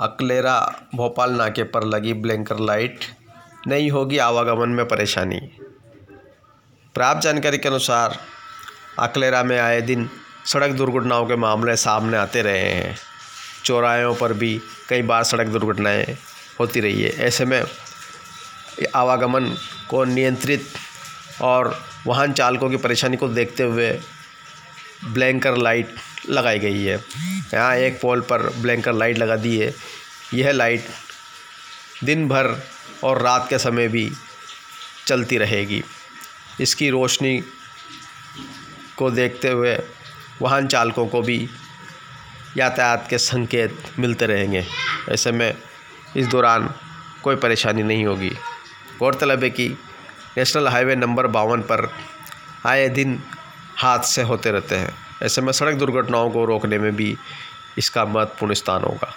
अकलेरा भोपाल नाके पर लगी ब्लैंकर लाइट। नहीं होगी आवागमन में परेशानी। प्राप्त जानकारी के अनुसार, अकलेरा में आए दिन सड़क दुर्घटनाओं के मामले सामने आते रहे हैं। चौराहों पर भी कई बार सड़क दुर्घटनाएँ होती रही है। ऐसे में आवागमन को नियंत्रित और वाहन चालकों की परेशानी को देखते हुए ब्लैंकर लाइट लगाई गई है। यहाँ एक पोल पर ब्लैंकर लाइट लगा दी है। यह लाइट दिन भर और रात के समय भी चलती रहेगी। इसकी रोशनी को देखते हुए वाहन चालकों को भी यातायात के संकेत मिलते रहेंगे। ऐसे में इस दौरान कोई परेशानी नहीं होगी। गौरतलब है कि नेशनल हाईवे नंबर बावन पर आए दिन हादसे होते रहते हैं। ऐसे में सड़क दुर्घटनाओं को रोकने में भी इसका महत्वपूर्ण स्थान होगा।